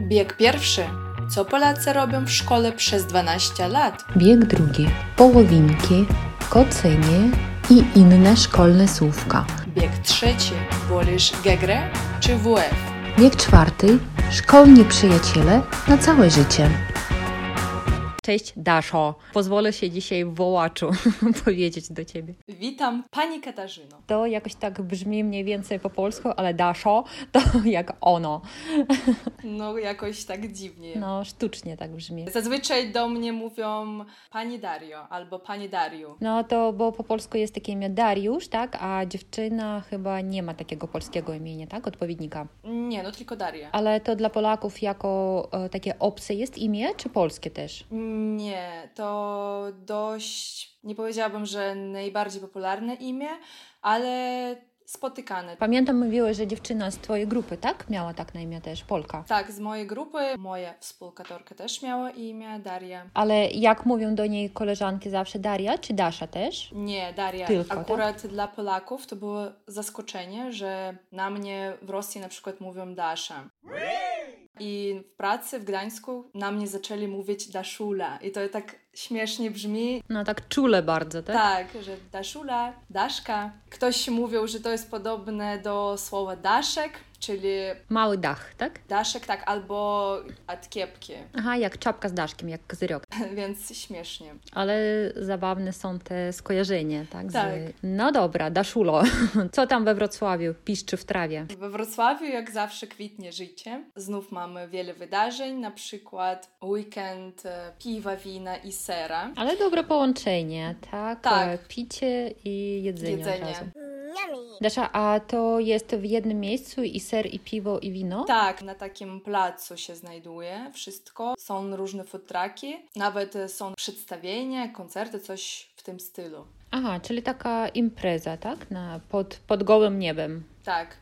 Bieg pierwszy. Co Polacy robią w szkole przez 12 lat? Bieg drugi. Połowinki, kocenie i inne szkolne słówka. Bieg trzeci. Wolisz gegrę czy WF? Bieg czwarty. Szkolni przyjaciele na całe życie. Cześć Daszo, pozwolę się dzisiaj w wołaczu powiedzieć do ciebie. Witam Pani Katarzyno. To jakoś tak brzmi mniej więcej po polsku, ale Daszo to jak ono. No jakoś tak dziwnie. No sztucznie tak brzmi. Zazwyczaj do mnie mówią Pani Dario albo Pani Dariu. No to, bo po polsku jest takie imię Dariusz, tak? A dziewczyna chyba nie ma takiego polskiego imienia, tak? Odpowiednika. Nie, no tylko Daria. Ale to dla Polaków jako e, takie obce jest imię, czy polskie też? Nie, to dość, nie powiedziałabym, że najbardziej popularne imię, ale spotykane. Pamiętam, mówiłeś, że dziewczyna z twojej grupy, tak? Miała tak na imię też, Polka. Tak, z mojej grupy moja współkatorka też miała imię Daria. Ale jak mówią do niej koleżanki zawsze Daria, czy Dasza też? Nie, Daria. Tylko, tak? Akurat dla Polaków to było zaskoczenie, że na mnie w Rosji na przykład mówią Dasza. I w pracy w Gdańsku na mnie zaczęli mówić Daszula. I to tak śmiesznie brzmi. No tak czule bardzo, tak? Tak, że Daszula, Daszka. Ktoś mówił, że to jest podobne do słowa daszek, czyli Mały dach, tak? daszek, tak, albo od kiepki, Aha, jak czapka z daszkiem, jak kozyrok. więc śmiesznie. Ale zabawne są te skojarzenia, tak? Z... Tak. No dobra, Daszulo. Co tam we Wrocławiu? Piszczy w trawie. We Wrocławiu jak zawsze kwitnie życie. Znów mamy wiele wydarzeń, na przykład weekend e, piwa, wina i sera. Ale dobre połączenie, tak? Tak. E, Picie i jedzenie, od Jedzenie. razu. Dasza, a to jest w jednym miejscu i ser, i piwo, i wino? Tak, na takim placu się znajduje wszystko. Są różne food trucki, nawet są przedstawienia, koncerty, coś w tym stylu. Aha, czyli taka impreza, tak? Na, pod, pod gołym niebem. Tak.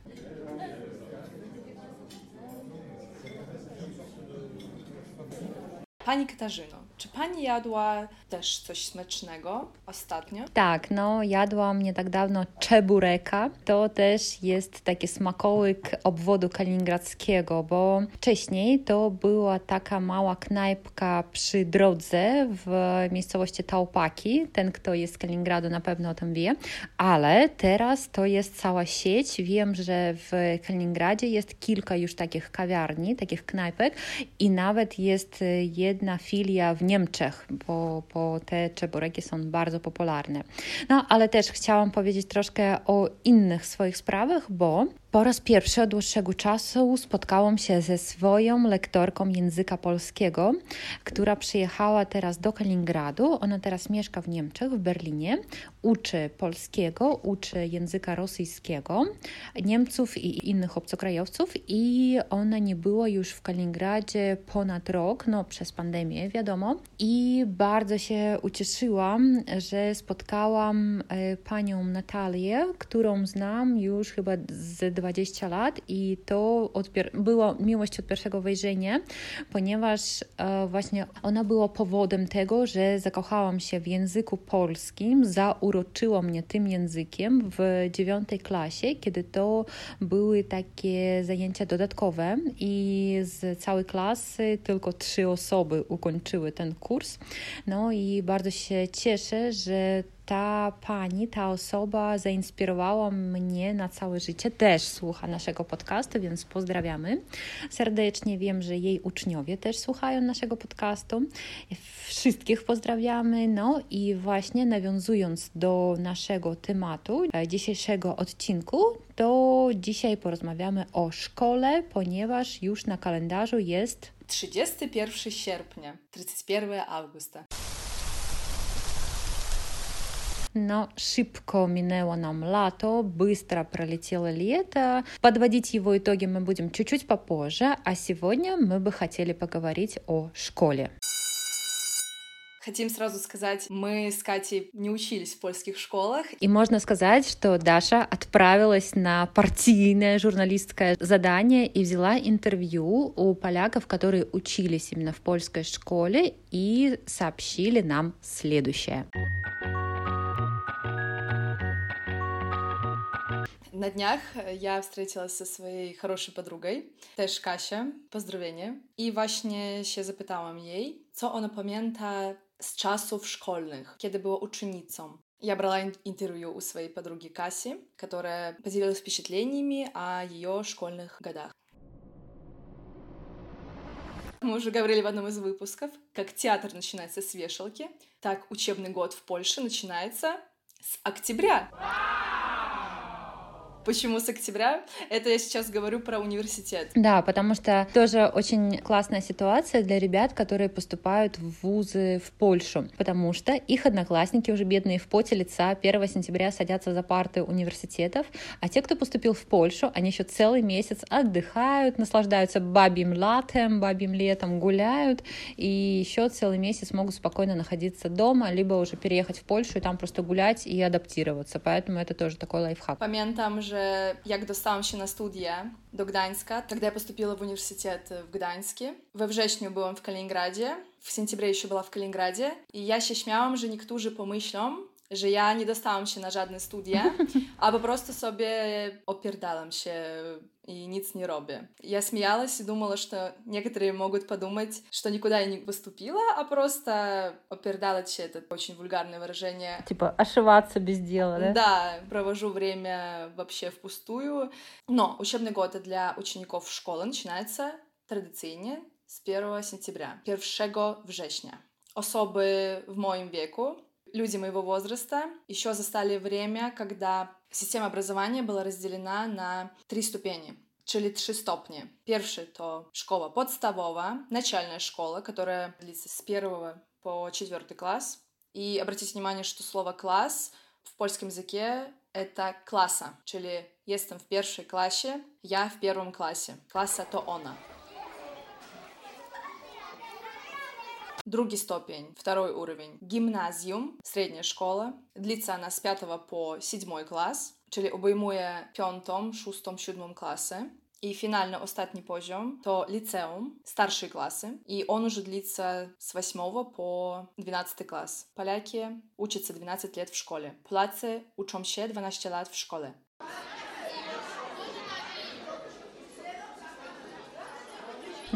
Pani Katarzyno, czy pani jadła też coś smacznego ostatnio? Tak, no jadłam nie tak dawno czebureka. To też jest taki smakołyk obwodu kaliningradzkiego, bo wcześniej to była taka mała knajpka przy drodze w miejscowości Taupaki. Ten, kto jest z Kaliningradu na pewno o tym wie, ale teraz to jest cała sieć. Wiem, że w Kaliningradzie jest kilka już takich kawiarni, takich knajpek i nawet jest y, jedna filia w Niemczech, bo, bo te czebureki są bardzo popularne. No, ale też chciałam powiedzieć troszkę o innych swoich sprawach, bo po raz pierwszy od dłuższego czasu spotkałam się ze swoją lektorką języka polskiego, która przyjechała teraz do Kaliningradu. Ona teraz mieszka w Niemczech, w Berlinie. Uczy polskiego, uczy języka rosyjskiego, Niemców i innych obcokrajowców i ona nie była już w Kaliningradzie ponad rok, no przez pandemię wiadomo. I bardzo się ucieszyłam, że spotkałam e, panią Natalię, którą znam już chyba z 20 lat i to było miłość od pierwszego wejrzenia, ponieważ e, właśnie ona była powodem tego, że zakochałam się w języku polskim, zauroczyła mnie tym językiem w dziewiątej klasie, kiedy to były takie zajęcia dodatkowe i z całej klasy tylko trzy osoby ukończyły ten kurs. No i bardzo się cieszę, że ta pani, ta osoba zainspirowała mnie na całe życie. Też słucha naszego podcastu, więc pozdrawiamy serdecznie. Wiem, że jej uczniowie też słuchają naszego podcastu. Wszystkich pozdrawiamy. No i właśnie nawiązując do naszego tematu e, dzisiejszego odcinku, to dzisiaj porozmawiamy o szkole, ponieważ już na kalendarzu jest 31 sierpnia, 31 augusta. Но шибко минуло нам лато, быстро пролетело лето. Подводить его итоги мы будем чуть-чуть попозже, а сегодня мы бы хотели поговорить о школе. Хотим сразу сказать, мы с Катей не учились в польских школах. И можно сказать, что Даша отправилась на партийное журналистское задание и взяла интервью у поляков, которые учились именно в польской школе и сообщили нам следующее. На днях я встретилась со своей хорошей подругой, też Kasia, pozdrowienie. I właśnie się zapytałam jej, co ona pamięta z czasów szkolnych, kiedy była uczennicą. Я брала интервью у своей подруги Касси, которая поделилась впечатлениями о ее школьных годах. Мы уже говорили в одном из выпусков, как театр начинается с вешалки, так учебный год в Польше начинается с октября. Почему с октября? Это я сейчас говорю про университет. Да, потому что тоже очень классная ситуация для ребят, которые поступают в вузы в Польшу, потому что их одноклассники уже бедные в поте лица 1 сентября садятся за парты университетов, а те, кто поступил в Польшу, они еще целый месяц отдыхают, наслаждаются бабьим латем, бабьим летом, гуляют, и еще целый месяц могут спокойно находиться дома, либо уже переехать в Польшу и там просто гулять и адаптироваться. Поэтому это тоже такой лайфхак. Pamiętam, że jak dostałam się na studia do Gdańska, тогда я поступила в университет в Gdańskie. We wrześniu byłam w Kaliningradzie, w sентябре еще была в Kaliningradzie i ja się śmiałam, że niektórzy pomyślą, że ja nie dostałam się na żadne studia, a po prostu sobie opierdalam się и nic не robię. Я смеялась и думала, что некоторые могут подумать, что никуда я не поступила, а просто опердалать это очень вульгарное выражение. Типа ошиваться без дела, да? Да, провожу время вообще впустую. Но учебный год для учеников школы начинается традиcyjnie z 1 сентября, 1 września. Osoby w moim wieku люди моего возраста еще застали время, когда система образования была разделена на три ступени. czyli trzy stopnie. Pierwszy to szkoła podstawowa, начальная школа, которая длится с первого по четвертый класс. И обратите внимание, что слово «класс» в польском языке — это класса, czyli jestem w pierwszej klasie, ja w pierwszym klasie. Klasa to ona. Drugi stopień, второй уровень. Гимназиум, средняя школа. Длится она с 5 по 7 класс, czyli obejmuje piątą, szóstą, siódmą klasę. I finalny, ostatni poziom to liceum starszej klasy. I on już длится с 8 po 12 klas. Polaki uczą się 12 lat w szkole. Polacy uczą się 12 lat w szkole.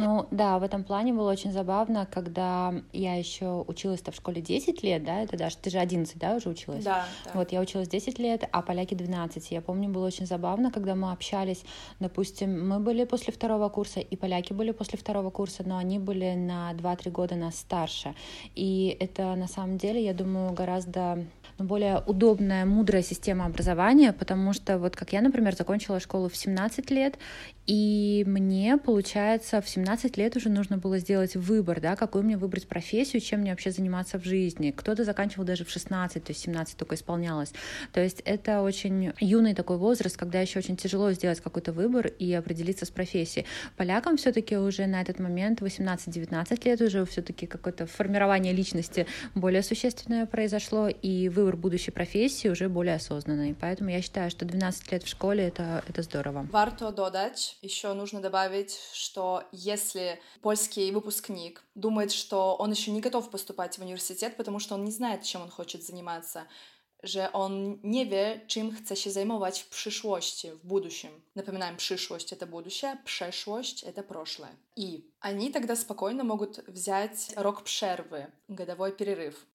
Ну да, в этом плане было очень забавно, когда я еще училась-то в школе 10 лет, да, это даже, ты же 11, да, уже училась? Да, да. Вот, я училась 10 лет, а поляки 12. Я помню, было очень забавно, когда мы общались, допустим, мы были после второго курса, и поляки были после второго курса, но они были на 2-3 года нас старше. И это, на самом деле, я думаю, гораздо более удобная, мудрая система образования, потому что вот как я, например, закончила школу в 17 лет, и мне, получается, в 17 лет уже нужно было сделать выбор, да, какую мне выбрать профессию, чем мне вообще заниматься в жизни. Кто-то заканчивал даже в 16, то есть 17 только исполнялось. То есть это очень юный такой возраст, когда еще очень тяжело сделать какой-то выбор и определиться с профессией. Полякам все-таки уже на этот момент 18-19 лет уже все-таки какое-то формирование личности более существенное произошло, и выбор будущей профессии уже более осознанный. Поэтому я считаю, что 12 лет в школе это, это здорово. Варто додать, еще нужно добавить, что если польский выпускник думает, что он еще не готов поступать в университет, потому что он не знает, чем он хочет заниматься, że on nie wie, czym chce się zajmować w przyszłości, w будущем. Напоминаем, przyszłość — это будущее, przeszłość — это прошлое. И они тогда спокойно могут взять рок przerwy, годовой перерыв.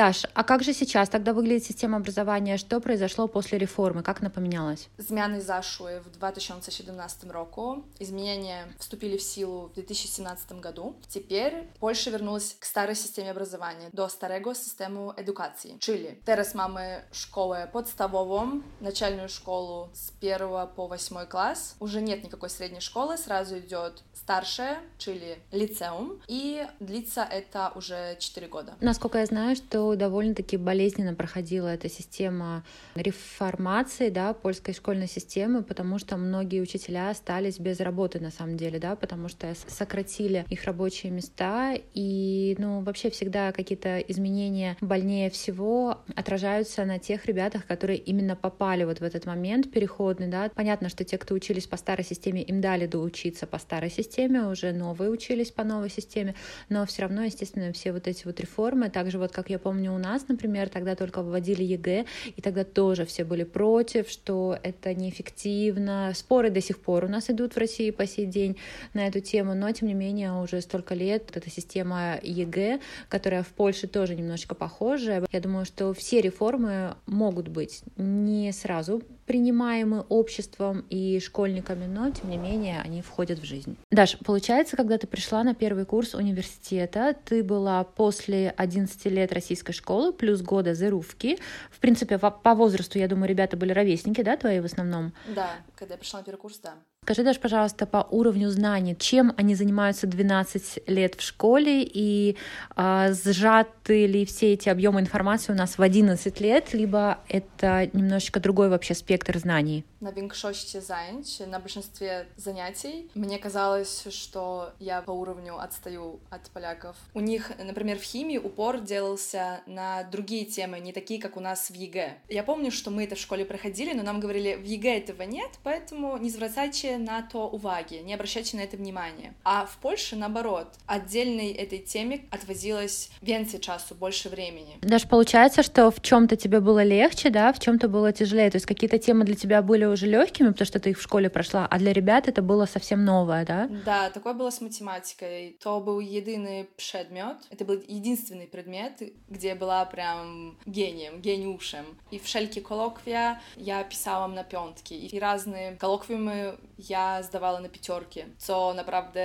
Даш, а как же сейчас тогда выглядит система образования? Что произошло после реформы? Как она поменялась? Zmiany zaszły w 2017 roku. Изменения вступили в силу в 2017 году. Теперь Польша вернулась к старой системе образования, до старego systemu edukacji. Czyli teraz mamy szkołę podstawową, начальную школу с 1 по 8 класс. Уже нет никакой средней школы, сразу идет старшая, czyli лицеум, и длится это уже 4 года. Насколько я знаю, что довольно-таки болезненно проходила эта система реформации, да, польской школьной системы, потому что многие учителя остались без работы на самом деле, да, потому что сократили их рабочие места, и, ну, вообще всегда какие-то изменения больнее всего отражаются на тех ребятах, которые именно попали вот в этот момент переходный, да. Понятно, что те, кто учились по старой системе, им дали доучиться по старой системе, уже новые учились по новой системе, но все равно, естественно, все вот эти вот реформы, также вот, как я помню, помню, у нас, например, тогда только вводили ЕГЭ, и тогда тоже все были против, что это неэффективно. Споры до сих пор у нас идут в России по сей день на эту тему, но, тем не менее, уже столько лет эта система ЕГЭ, которая в Польше тоже немножечко похожая. Я думаю, что все реформы могут быть не сразу принимаемы обществом и школьниками, но тем не менее они входят в жизнь. Даш, получается, когда ты пришла на первый курс университета, ты была после 11 лет российской школы плюс года зерувки. В принципе, по возрасту, я думаю, ребята были ровесники, да, твои в основном? Да, когда я пришла на первый курс, да. Скажи, Даш, пожалуйста, по уровню знаний, чем они занимаются 12 лет в школе и а, сжаты ли все эти объемы информации у нас в 11 лет, либо это немножечко другой вообще спектр знаний? Na większości zajęć, на большинстве занятий мне казалось, что я по уровню отстаю от поляков. У них, например, в химии упор делался на другие темы, не такие, как у нас в ЕГЭ. Я помню, что мы это в школе проходили, но нам говорили, в ЕГЭ этого нет, поэтому nie zwracajcie na to uwagi, не обращайте на это внимания. А в Польше, наоборот, отдельной этой теме отвозилось венцы часу, больше времени. Даже получается, что в чем-то тебе было легче, да, в чем-то было тяжелее, то есть какие-то темы для тебя были уже легкими, потому что ты их в школе прошла, а для ребят это было совсем новое, да? Да, такое было с математикой. То был единый предмет, это был единственный предмет, где я была прям гением, гениушем. И в шельке коллоквия я писала на пятки, и разные коллоквиумы я сдавала на пятерки, co naprawdę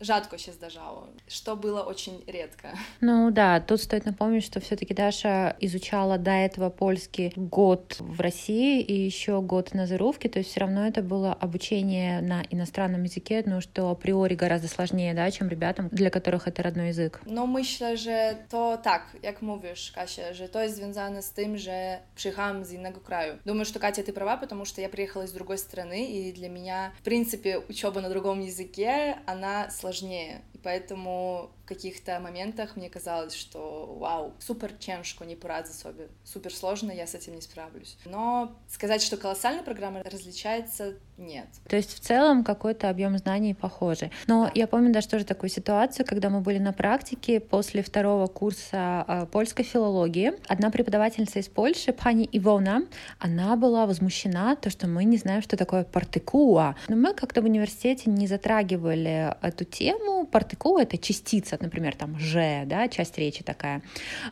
rzadko się zdarzało, что было очень редко. Ну да, тут стоит напомнить, что все-таки Даша изучала до этого польский год в России и еще год на Зырувке, то есть все равно это было обучение на иностранном языке, ну что априори гораздо сложнее, да, чем ребятам, для которых это родной язык. No myślę, że to tak, jak mówisz, Kasia, że to jest związane z tym, że przyjechałam z innego. Думаю, что Катя, ты права, потому что я приехала из другой страны, и для меня, в принципе, учеба на другом языке, она сложнее. И поэтому каких-то моментах мне казалось, что вау, супер тяжко, не порadzę sobie, супер сложно, я с этим не справлюсь. Но сказать, что колоссальная программа различается, нет. То есть в целом какой-то объем знаний похожий. Но да. я помню даже тоже такую ситуацию, когда мы были на практике после второго курса э, польской филологии. Одна преподавательница из Польши, пани Ивона, она была возмущена, то, что мы не знаем, что такое партикуа. Но мы как-то в университете не затрагивали эту тему. Партикуа — это частица, например, там «же», да, часть речи такая,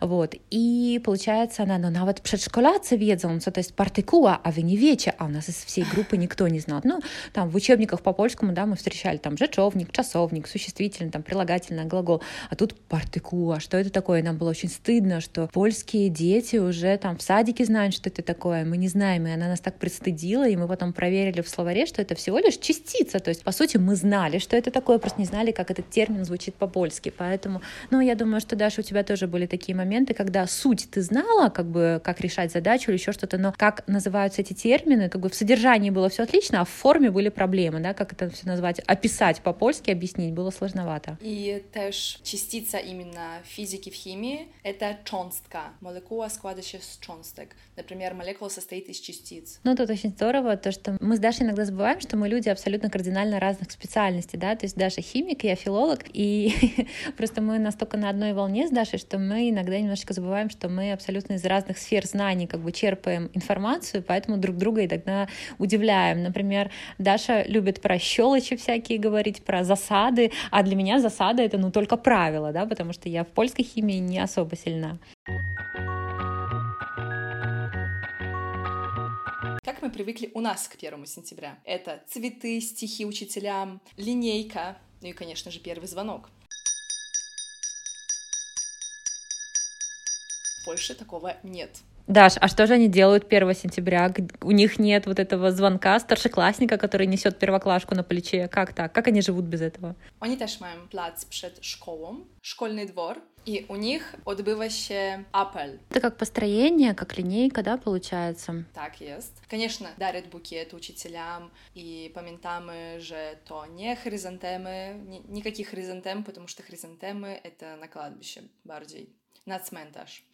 вот, и получается она, ну, przedszkolacy wiedzą, co to есть партикула, а вы не wiecie, а у нас из всей группы никто не знал. Ну, там в учебниках по польскому, да, мы встречали там rzeczownik, часовник, существительный, там прилагательное, глагол, а тут партикула, что это такое? Нам было очень стыдно, что польские дети уже там в садике знают, что это такое, мы не знаем, и она нас так пристыдила, и мы потом проверили в словаре, что это всего лишь частица, то есть, по сути, мы знали, что это такое, просто не знали, как этот термин звучит по-польски, Поэтому, ну, я думаю, что, Даша, у тебя тоже были такие моменты, когда суть ты знала, как бы, как решать задачу или еще что-то, но как называются эти термины, как бы в содержании было все отлично, а в форме были проблемы, да, как это все назвать, описать по-польски, объяснить было сложновато. И też частица именно физики в химии — это cząstka. Молекула складывается из cząstek. Например, молекула состоит из частиц. Ну, тут очень здорово, то, что мы с Дашей иногда забываем, что мы люди абсолютно кардинально разных специальностей, да, то есть Даша химик, я филолог, и Просто мы настолько на одной волне с Дашей, что мы иногда немножечко забываем, что мы абсолютно из разных сфер знаний как бы черпаем информацию, поэтому друг друга иногда удивляем. Например, Даша любит про щелочи всякие говорить, про засады, а для меня засада — это ну только правило, да, потому что я в польской химии не особо сильна. Как мы привыкли у нас к первому сентября? Это цветы, стихи учителям, линейка, ну и, конечно же, первый звонок. Польше такого нет. Даш, а что же они делают 1 сентября? У них нет вот этого звонка старшеклассника, который несет первоклашку на плече. Как так? Как они живут без этого? Они też mają plac przed szkołą, szkolny двор, и у них się апель. Это как построение, как линейка, да, получается? Так есть. Конечно, дарят букет учителям, и pamiętamy, że to nie chryzantemy, никаких хризантем, потому что хризантемы — это на кладбище bardziej, на цментаж.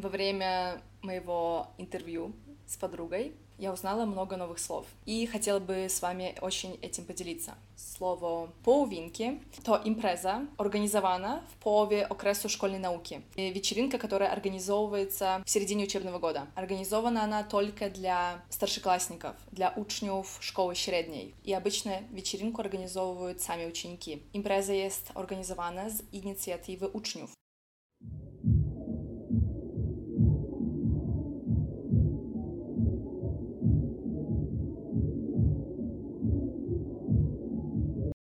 Во время моего интервью с подругой я узнала много новых слов и хотела бы с вами очень этим поделиться. Слово «поувинки» to impreza организована в połowie okresu szkolnej nauki. Вечеринка, которая организовывается в середине учебного года. Организована она только для старшеклассников, для учнев школы средней. И обычно вечеринку организовывают сами ученики. Impreza jest organizowana z inicjatywy uczniów.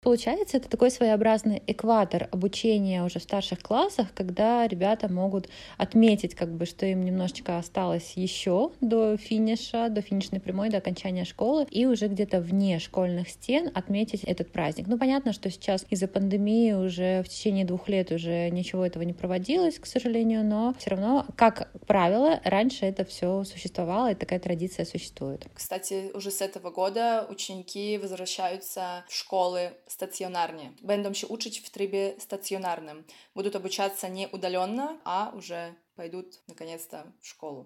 Получается, это такой своеобразный экватор обучения уже в старших классах, когда ребята могут отметить, как бы, что им немножечко осталось еще до финиша, до финишной прямой, до окончания школы, и уже где-то вне школьных стен отметить этот праздник. Ну, понятно, что сейчас из-за пандемии уже в течение двух лет уже ничего этого не проводилось, к сожалению, но все равно, как правило, раньше это все существовало, и такая традиция существует. Кстати, уже с этого года ученики возвращаются в школы stacjonarnie. Będą się uczyć w trybie stacjonarnym. Будут обучаться не удаленно, а уже пойдут наконец-то в школу.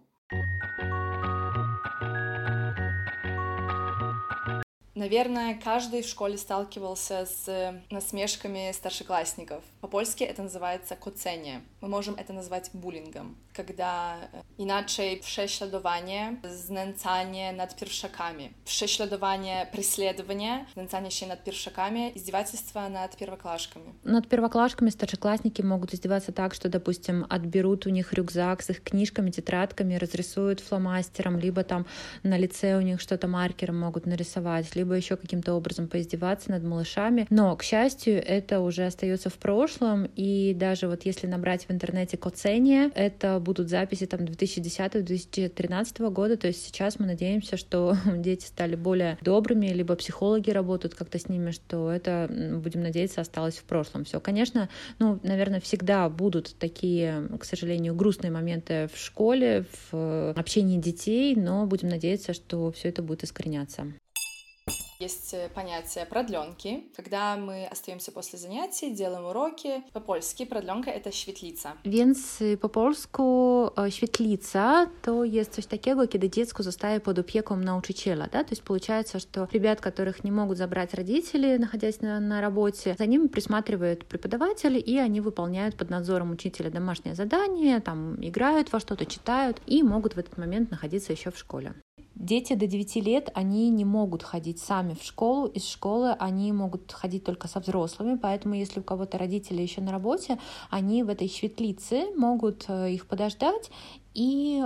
Наверное, каждый в школе сталкивался с насмешками старшеклассников. По-польски это называется коцение. Мы можем это назвать буллингом, когда inaczej prześladowanie, znęcanie nad pierwszakami, prześladowanie, преследование, znęcanie się nad pierwszakами, издевательство над первоклашками. Над первоклашками старшеклассники могут издеваться так, что, допустим, отберут у них рюкзак с их книжками, тетрадками, разрисуют фломастером, либо там на лице у них что-то маркером могут нарисовать, либо еще каким-то образом поиздеваться над малышами. Но, к счастью, это уже остается в прошлом, и даже вот если набрать в интернете коцение, это будут записи там 2010-2013 года, то есть сейчас мы надеемся, что дети стали более добрыми, либо психологи работают как-то с ними, что это, будем надеяться, осталось в прошлом. Все, конечно, ну, наверное, всегда будут такие, к сожалению, грустные моменты в школе, в общении детей, но будем надеяться, что все это будет искореняться. Есть понятие продленки, когда мы остаемся после занятий, делаем уроки. По-польски продленка — это świetlica. Więc po polsku świetlica to jest coś takiego, kiedy dziecko zostaje под опеком nauczyciela, да, то есть получается, что ребят, которых не могут забрать родители, находясь на, на работе, за ними присматривают преподаватели, и они выполняют под надзором учителя домашнее задание, там играют во что-то, читают, и могут в этот момент находиться еще в школе. Дети до 9 лет, они не могут ходить сами в школу. Из школы они могут ходить только со взрослыми, поэтому если у кого-то родители еще на работе, они в этой светлице могут их подождать и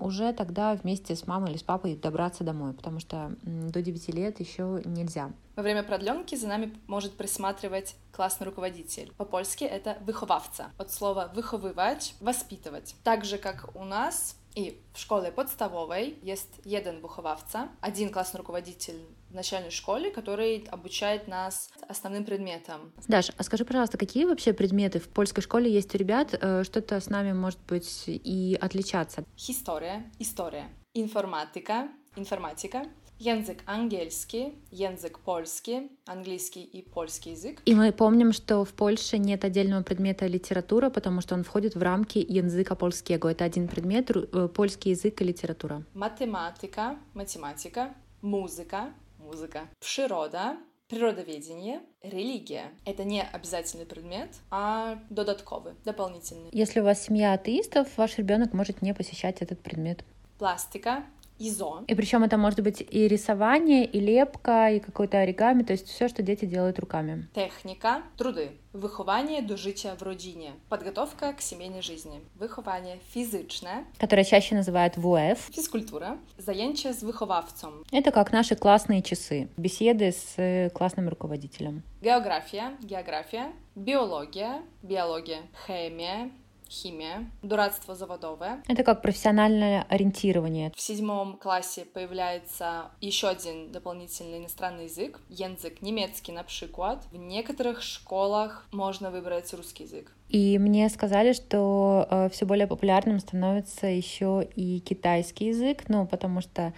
уже тогда вместе с мамой или с папой добраться домой, потому что до 9 лет еще нельзя. Во время продленки за нами может присматривать классный руководитель. По-польски это выховавца. От слова выховывать, воспитывать. Так же, как у нас и в школе подставовой есть один выховавца, один классный руководитель в начальной школе, который обучает нас основным предметам. Даш, а скажи, пожалуйста, какие вообще предметы в польской школе есть у ребят? Что-то с нами может быть и отличаться? История, история, информатика, информатика, Язык английский, язык польский, английский и польский язык. И мы помним, что в Польше нет отдельного предмета литература, потому что он входит в рамки языка польского. Это один предмет, польский язык и литература. Математика, математика, музыка, музыка, природа, природоведение, религия. Это не обязательный предмет, а додатковый, дополнительный. Если у вас семья атеистов, ваш ребенок может не посещать этот предмет. Пластика, ИЗО. И причем это может быть и рисование, и лепка, и какой-то оригами, то есть все, что дети делают руками. Техника, труды, выхование до жития в родине, подготовка к семейной жизни, выхование физичное, которое чаще называют ВУЭФ, физкультура, зajęcia с выховавцем. Это как наши классные часы, беседы с классным руководителем. География, география, биология, биология, химия, химия, дуратство заводовое. Это как профессиональное ориентирование. В седьмом классе появляется еще один дополнительный иностранный язык, язык немецкий, например. В некоторых школах можно выбрать русский язык. И мне сказали, что э, все более популярным становится еще и китайский язык, ну, потому что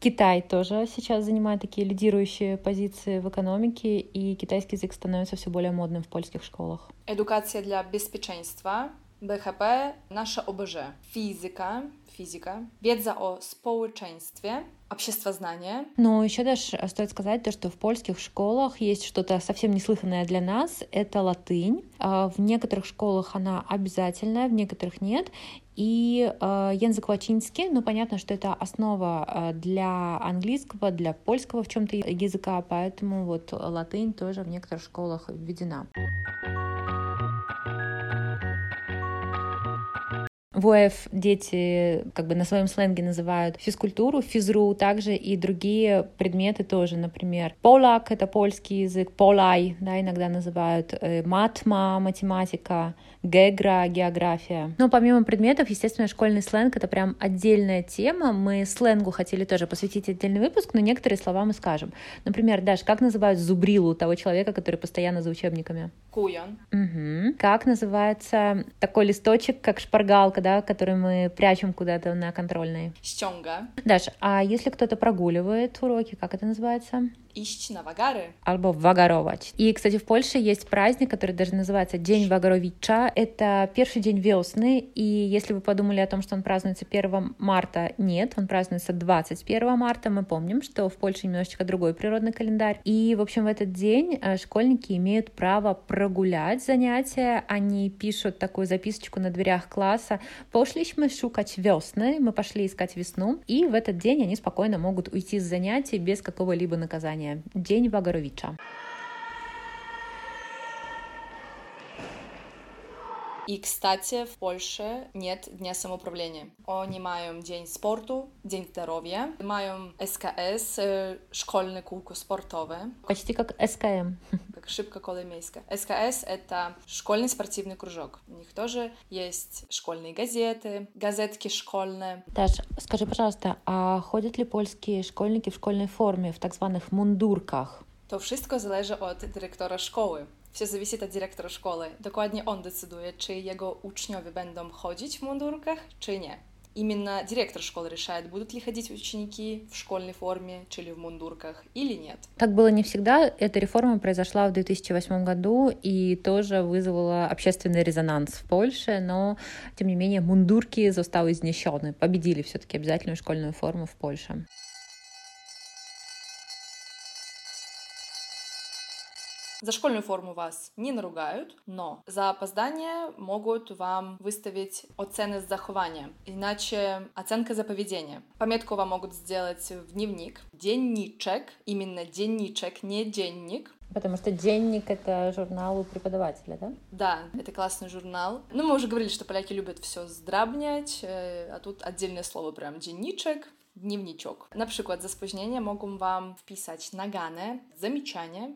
Китай тоже сейчас занимает такие лидирующие позиции в экономике, и китайский язык становится все более модным в польских школах. Эдукация для безопасности BHP nasze OBŻ. Fizyka, физика, wiedza o społeczeństwie, обществознание. Но еще даже стоит сказать то, что в польских школах есть что-то совсем неслыханное для нас. Это латынь. А в некоторых школах она обязательная, в некоторых нет. И э, язык латинский, ну понятно, что это основа э, для английского, для польского в чем-то языка, поэтому вот латынь тоже в некоторых школах введена. В ОФ дети как бы на своем сленге называют физкультуру, физру, также и другие предметы тоже, например, полак — это польский язык, полай, да, иногда называют, э, матма, математика, гегра, география. Но помимо предметов, естественно, школьный сленг — это прям отдельная тема. Мы сленгу хотели тоже посвятить отдельный выпуск, но некоторые слова мы скажем. Например, Даш, как называют зубрилу того человека, который постоянно за учебниками? Куян. Угу. Как называется такой листочек, как шпаргалка, да, который мы прячем куда-то на контрольной? Ściąga. Даш, а если кто-то прогуливает уроки, как это называется? Iść na wagary. Albo wagarować. И, кстати, в Польше есть праздник, который даже называется День Вагаровича. Это первый день весны, и если вы подумали о том, что он празднуется 1 марта, нет, он празднуется 21 марта. Мы помним, что в Польше немножечко другой природный календарь. И, в общем, в этот день э, школьники имеют право прогулять занятия. Они пишут такую записочку на дверях класса. Пошлись мы шукать весны, мы пошли искать весну. И в этот день они спокойно могут уйти с занятий без какого-либо наказания Dzień Wagarowicza. И, кстати, в Польше нет Дня самоуправления. Они маją День спорту, День здоровья, маją СКС, школьное кулку спортовое. Почти как СКМ. Как шибко колымейска. СКС — это школьный спортивный кружок. У них тоже есть школьные газеты, газетки школьные. Даш, скажи, пожалуйста, а ходят ли польские школьники в школьной форме, в так званых мундурках? To wszystko zależy od dyrektora szkoły. Все зависит от директора школы. Dokładnie on decyduje, czy jego uczniowie będą chodzić w mundurkach, czy nie. Именно директор школы решает, будут ли ходить ученики в школьной форме, или в мундурках, или нет. Так было не всегда. Эта реформа произошла в 2008 году и тоже вызвала общественный резонанс в Польше, но, тем не менее, мундурки zostały изнесены, победили все-таки обязательную школьную форму в Польше. За школьную форму вас не наругают, но за опоздание могут вам выставить оцены захования, иначе оценка за поведение. Пометку вам могут сделать в дневник, денничек, именно денничек, не денник, Потому что денник — это журнал у преподавателя, да? Да, это классный журнал. Ну, мы уже говорили, что поляки любят все здрабнять, э, а тут отдельное слово прям «денничек», дневничок. На przykład za spóźnienie mogą Wam wpisać nagane, замечание.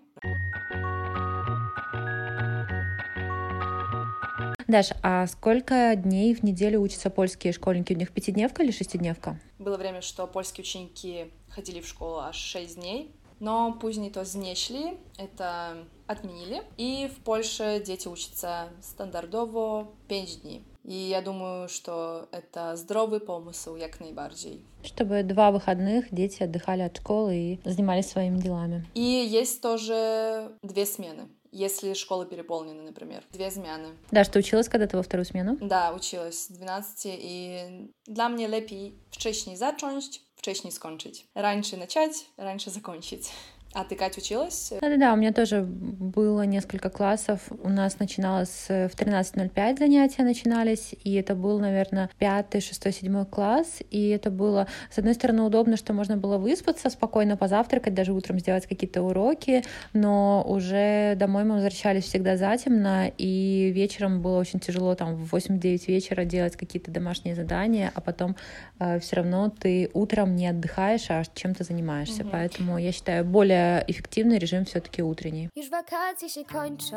Даш, а сколько дней в неделю учатся польские школьники? У них пятидневка или шестидневка? Было время, что польские ученики ходили в школу аж 6 дней, но później to znieśli, это отменили, и в Польше дети учатся стандартово 5 дней. И я думаю, что это здоровый помысл, як наибарджей. Чтобы два выходных дети отдыхали от школы и занимались своими делами. И есть тоже две смены если школа переполнена, например. Две смены. Да, что училась когда-то во вторую смену? Да, училась 12, и для mnie lepiej wcześniej zacząć, wcześniej skończyć. Раньше начать, раньше закончить. А ты, Катя, училась? Да-да-да, у меня тоже было несколько классов. У нас начиналось в 13.05 занятия начинались, и это был, наверное, пятый, шестой, седьмой класс. И это было, с одной стороны, удобно, что можно было выспаться, спокойно позавтракать, даже утром сделать какие-то уроки, но уже домой мы возвращались всегда затемно, и вечером было очень тяжело там в 8-9 вечера делать какие-то домашние задания, а потом э, все равно ты утром не отдыхаешь, а чем-то занимаешься. Mm-hmm. Поэтому я считаю, более efektywny reżim все-таки утренний. Już wakacje się kończą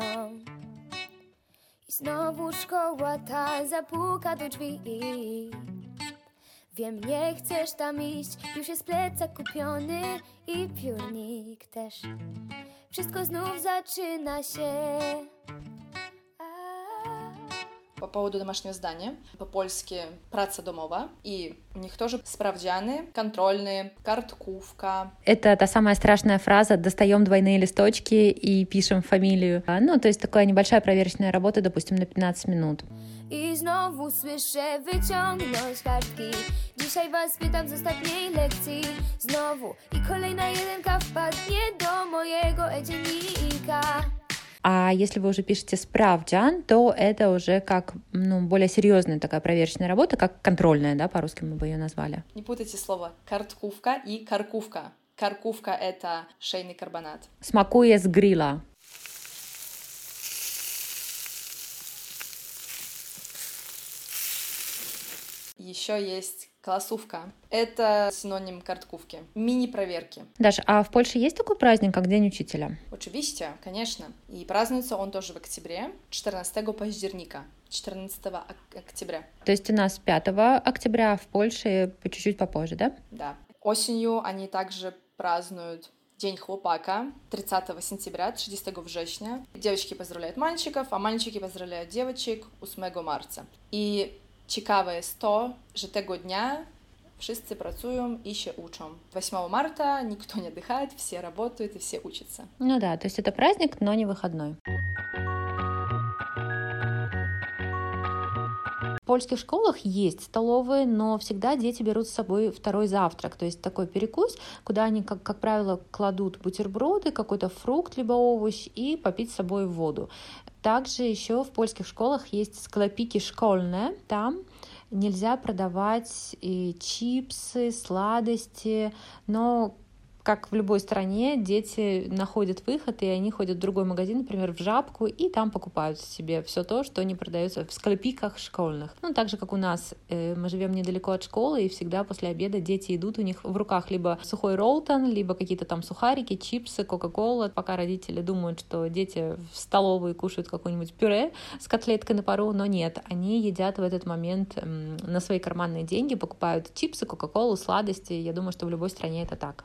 i znowu szkoła ta zapuka do drzwi. Wiem, nie chcesz tam iść, już jest plecak kupiony i piórnik też. Wszystko znów zaczyna się. По поводу домашнего здания. По-польски праца домова. И у них тоже справдяны, контрольные, карткувка. Это та самая страшная фраза «достаем двойные листочки и пишем фамилию». А, ну, то есть такая небольшая проверочная работа, допустим, на 15 минут. I znowu słyszę wyciągnąć kartki Dzisiaj was pytam z ostatniej lekcji Znowu i kolejna jedynka wpadnie do mojego dziennika А если вы уже пишете справджан, то это уже как ну, более серьезная такая проверочная работа, как контрольная, да, по-русски мы бы ее назвали. Не путайте слово карткувка и каркувка. Каркувка — это шейный карбонат. Смакуя с грила. Еще есть классувка. Это синоним карткувки. Мини-проверки. Даша, а в Польше есть такой праздник, как День учителя? Oczywiście, конечно. И празднуется он тоже в октябре, 14 паździernika. 14 октября. То есть у нас 5 октября, в Польше по чуть-чуть попозже, да? Да. Осенью они также празднуют День хлопака 30 сентября, 30 września. Девочки поздравляют мальчиков, а мальчики поздравляют девочек 8 марта. И Ciekawe jest to, że tego dnia wszyscy pracują i się uczą. 8 марта никто не отдыхает, все работают и все учатся. Ну да, то есть это праздник, но не выходной. В польских школах есть столовые, но всегда дети берут с собой второй завтрак, то есть такой перекус, куда они, как, как правило, кладут бутерброды, какой-то фрукт либо овощ и попить с собой воду. Также еще в польских школах есть склопики школьные. Там нельзя продавать и чипсы, сладости, но как в любой стране, дети находят выход, и они ходят в другой магазин, например, в Жабку, и там покупают себе все то, что не продается в склепиках школьных. Ну, так же, как у нас, э, мы живем недалеко от школы, и всегда после обеда дети идут, у них в руках либо сухой роллтон, либо какие-то там сухарики, чипсы, кока-кола, пока родители думают, что дети в столовой кушают какое-нибудь пюре с котлеткой на пару, но нет, они едят в этот момент на свои карманные деньги, покупают чипсы, кока-колу, сладости. Я думаю, что в любой стране это так.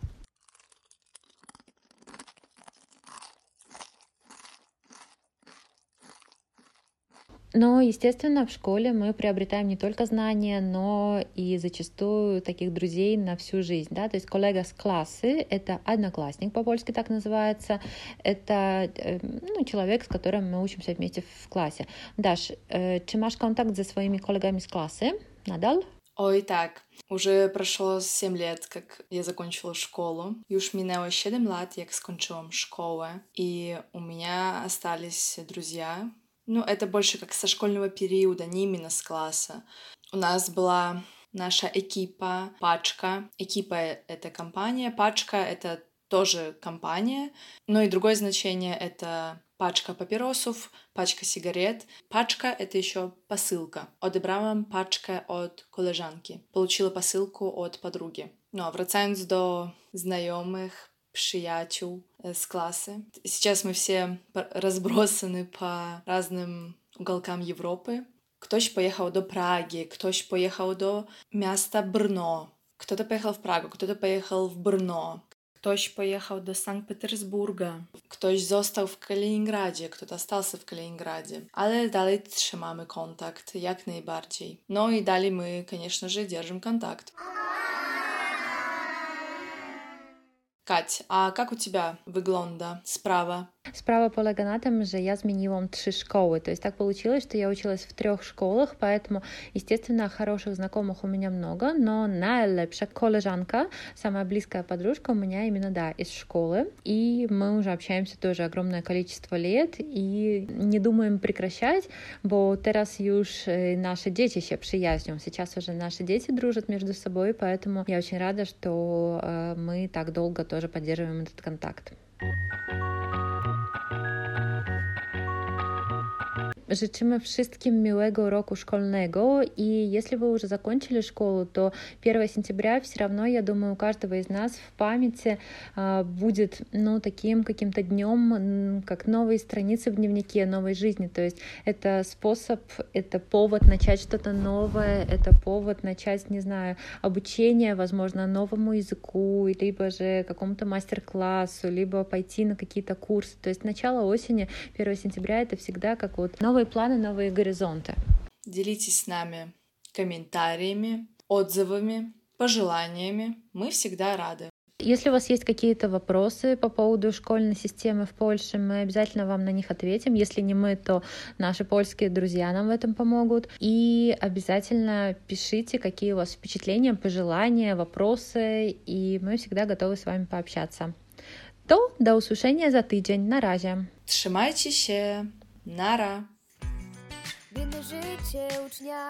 Но, естественно, в школе мы приобретаем не только знания, но и зачастую таких друзей на всю жизнь. Да? То есть коллега с классы — это одноклассник, по-польски так называется. Это э, ну, человек, с которым мы учимся вместе в классе. Даш, czy masz kontakt ze swoimi kolegami z klasy? Nadal? Ой, так. Уже прошло 7 лет, как я закончила школу. И уж минуло 7 лет, як скончила школу. И у меня остались друзья, ну, это больше как со школьного периода, не именно с класса. У нас была наша экипа, пачка. Экипа — это компания, пачка — это тоже компания. Но и другое значение — это пачка папиросов, пачка сигарет. Пачка — это еще посылка. Odebrałam пачка от коллежанки. Получила посылку от подруги. Ну, а wracając do znajomych, przyjaciół z klasy. Сейчас мы все разбросаны по разным уголкам Европы. Ktoś pojechał do Pragi, ktoś pojechał do miasta Brno, кто-то поехал в Прагу, кто-то поехал в Brno, ktoś pojechał do Sankt-Petersburga, ktoś został w Kaliningradzie, ktoś остался w Kaliningradzie. Ale dalej trzymamy kontakt, jak najbardziej. No i dalej my, конечно же, держим контакт. Kać, a jak u Ciebie wygląda sprawa? Sprawa polega na tym, że ja zmieniłam trzy szkoły. To есть так получилось, что я училась в трех школах, поэтому, естественно, хороших знакомых у меня много, но наилепшая коллежанка, самая близкая подружка у меня именно, да, из школы. И мы уже общаемся тоже огромное количество лет и не думаем прекращать, bo teraz już наши дети się przyjaźnią. Сейчас уже наши дети дружат между собой, поэтому я очень рада, что мы так долго тоже поддерживаем этот контакт. Życzymy wszystkim miłego roku школьного, и если вы уже закончили школу, то 1 сентября все равно, я думаю, у каждого из нас в памяти будет, ну, таким каким-то днем, как новые страницы в дневнике новой жизни, то есть это способ, это повод начать что-то новое, это повод начать, не знаю, обучение, возможно, новому языку, либо же какому-то мастер-классу, либо пойти на какие-то курсы, то есть начало осени, 1 сентября, это всегда как вот новые планы, новые горизонты. делитесь с нами комментариями, отзывами, пожеланиями. Мы всегда рады. Если у вас есть какие-то вопросы по поводу школьной системы в Польше, мы обязательно вам на них ответим. Если не мы, то наши польские друзья нам в этом помогут. И обязательно пишите, какие у вас впечатления, пожелания, вопросы, и мы всегда готовы с вами пообщаться. То до usłyszenia za tydzień. Na razie. Trzymajcie się. Nara. Biedne życie ucznia